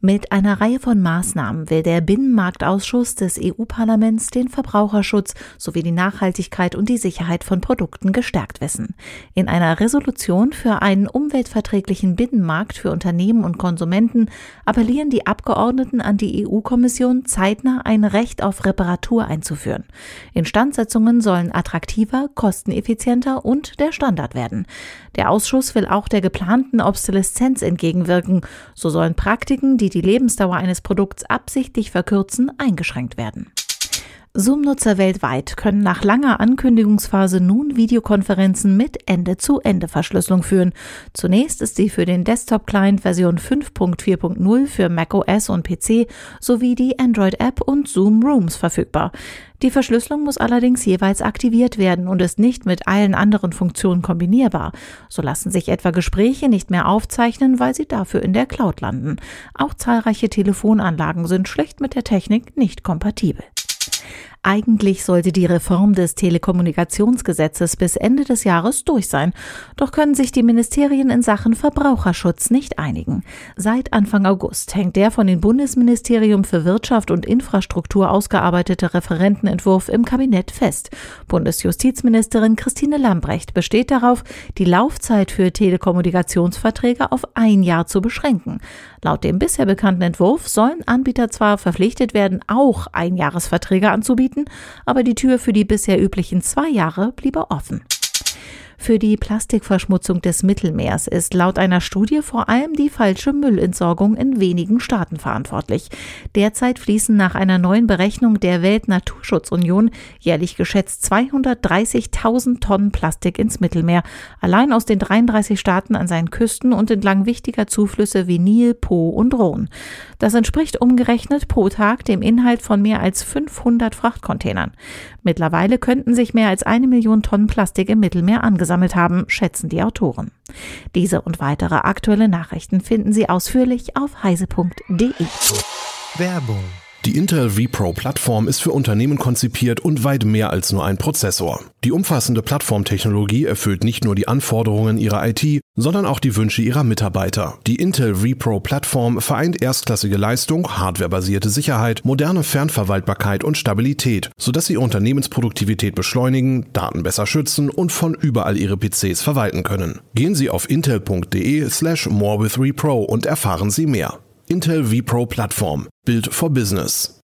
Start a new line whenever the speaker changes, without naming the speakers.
Mit einer Reihe von Maßnahmen will der Binnenmarktausschuss des EU-Parlaments den Verbraucherschutz sowie die Nachhaltigkeit und die Sicherheit von Produkten gestärkt wissen. In einer Resolution für einen umweltverträglichen Binnenmarkt für Unternehmen und Konsumenten appellieren die Abgeordneten an die EU-Kommission, zeitnah ein Recht auf Reparatur einzuführen. Instandsetzungen sollen attraktiver, kosteneffizienter und der Standard werden. Der Ausschuss will auch der geplanten Obsoleszenz entgegenwirken. So sollen Praktiken, die die Lebensdauer eines Produkts absichtlich verkürzen, eingeschränkt werden. Zoom-Nutzer weltweit können nach langer Ankündigungsphase nun Videokonferenzen mit Ende-zu-Ende-Verschlüsselung führen. Zunächst ist sie für den Desktop-Client Version 5.4.0 für macOS und PC sowie die Android-App und Zoom Rooms verfügbar. Die Verschlüsselung muss allerdings jeweils aktiviert werden und ist nicht mit allen anderen Funktionen kombinierbar. So lassen sich etwa Gespräche nicht mehr aufzeichnen, weil sie dafür in der Cloud landen. Auch zahlreiche Telefonanlagen sind schlicht mit der Technik nicht kompatibel. Eigentlich sollte die Reform des Telekommunikationsgesetzes bis Ende des Jahres durch sein. Doch können sich die Ministerien in Sachen Verbraucherschutz nicht einigen. Seit Anfang August hängt der von dem Bundesministerium für Wirtschaft und Infrastruktur ausgearbeitete Referentenentwurf im Kabinett fest. Bundesjustizministerin Christine Lambrecht besteht darauf, die Laufzeit für Telekommunikationsverträge auf ein Jahr zu beschränken. Laut dem bisher bekannten Entwurf sollen Anbieter zwar verpflichtet werden, auch Einjahresverträge anzubieten, anbieten, aber die Tür für die bisher üblichen zwei Jahre bliebe offen. Für die Plastikverschmutzung des Mittelmeers ist laut einer Studie vor allem die falsche Müllentsorgung in wenigen Staaten verantwortlich. Derzeit fließen nach einer neuen Berechnung der Weltnaturschutzunion jährlich geschätzt 230.000 Tonnen Plastik ins Mittelmeer, allein aus den 33 Staaten an seinen Küsten und entlang wichtiger Zuflüsse wie Nil, Po und Rhone. Das entspricht umgerechnet pro Tag dem Inhalt von mehr als 500 Frachtcontainern. Mittlerweile könnten sich mehr als eine Million Tonnen Plastik im Mittelmeer angesammelt gesammelt haben, schätzen die Autoren. Diese und weitere aktuelle Nachrichten finden Sie ausführlich auf heise.de.
Werbung die Intel vPro-Plattform ist für Unternehmen konzipiert und weit mehr als nur ein Prozessor. Die umfassende Plattformtechnologie erfüllt nicht nur die Anforderungen ihrer IT, sondern auch die Wünsche ihrer Mitarbeiter. Die Intel vPro-Plattform vereint erstklassige Leistung, hardwarebasierte Sicherheit, moderne Fernverwaltbarkeit und Stabilität, sodass sie Unternehmensproduktivität beschleunigen, Daten besser schützen und von überall ihre PCs verwalten können. Gehen Sie auf intel.de slash morewithRepro und erfahren Sie mehr. Intel vPro Plattform. Built for Business.